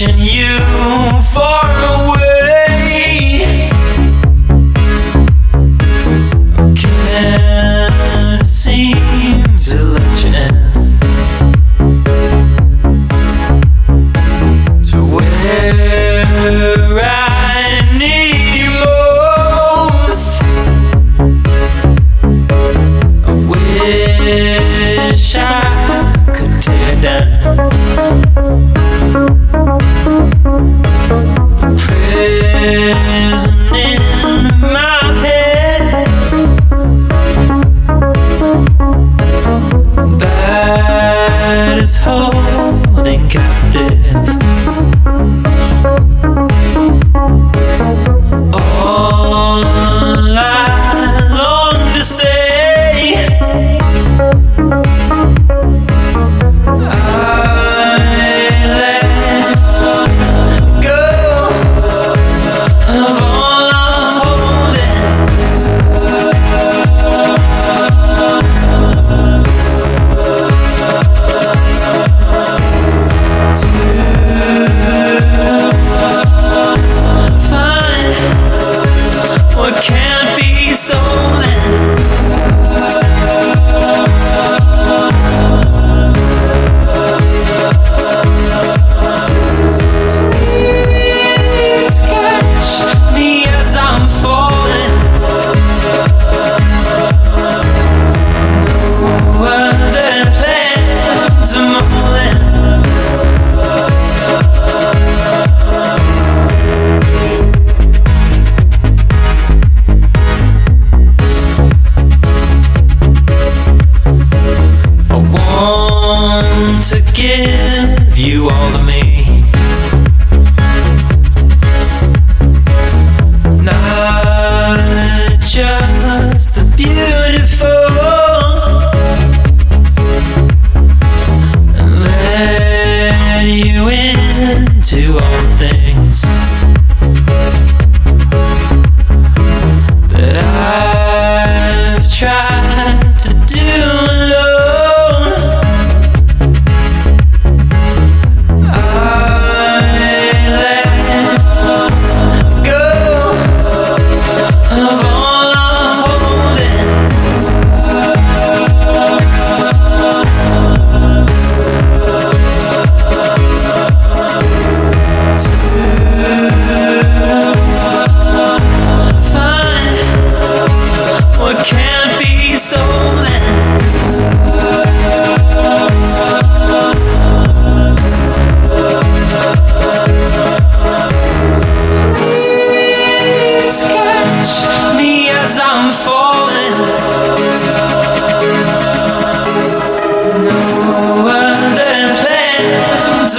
watching you. to give you all the soul Please catch me as I'm falling. No other plans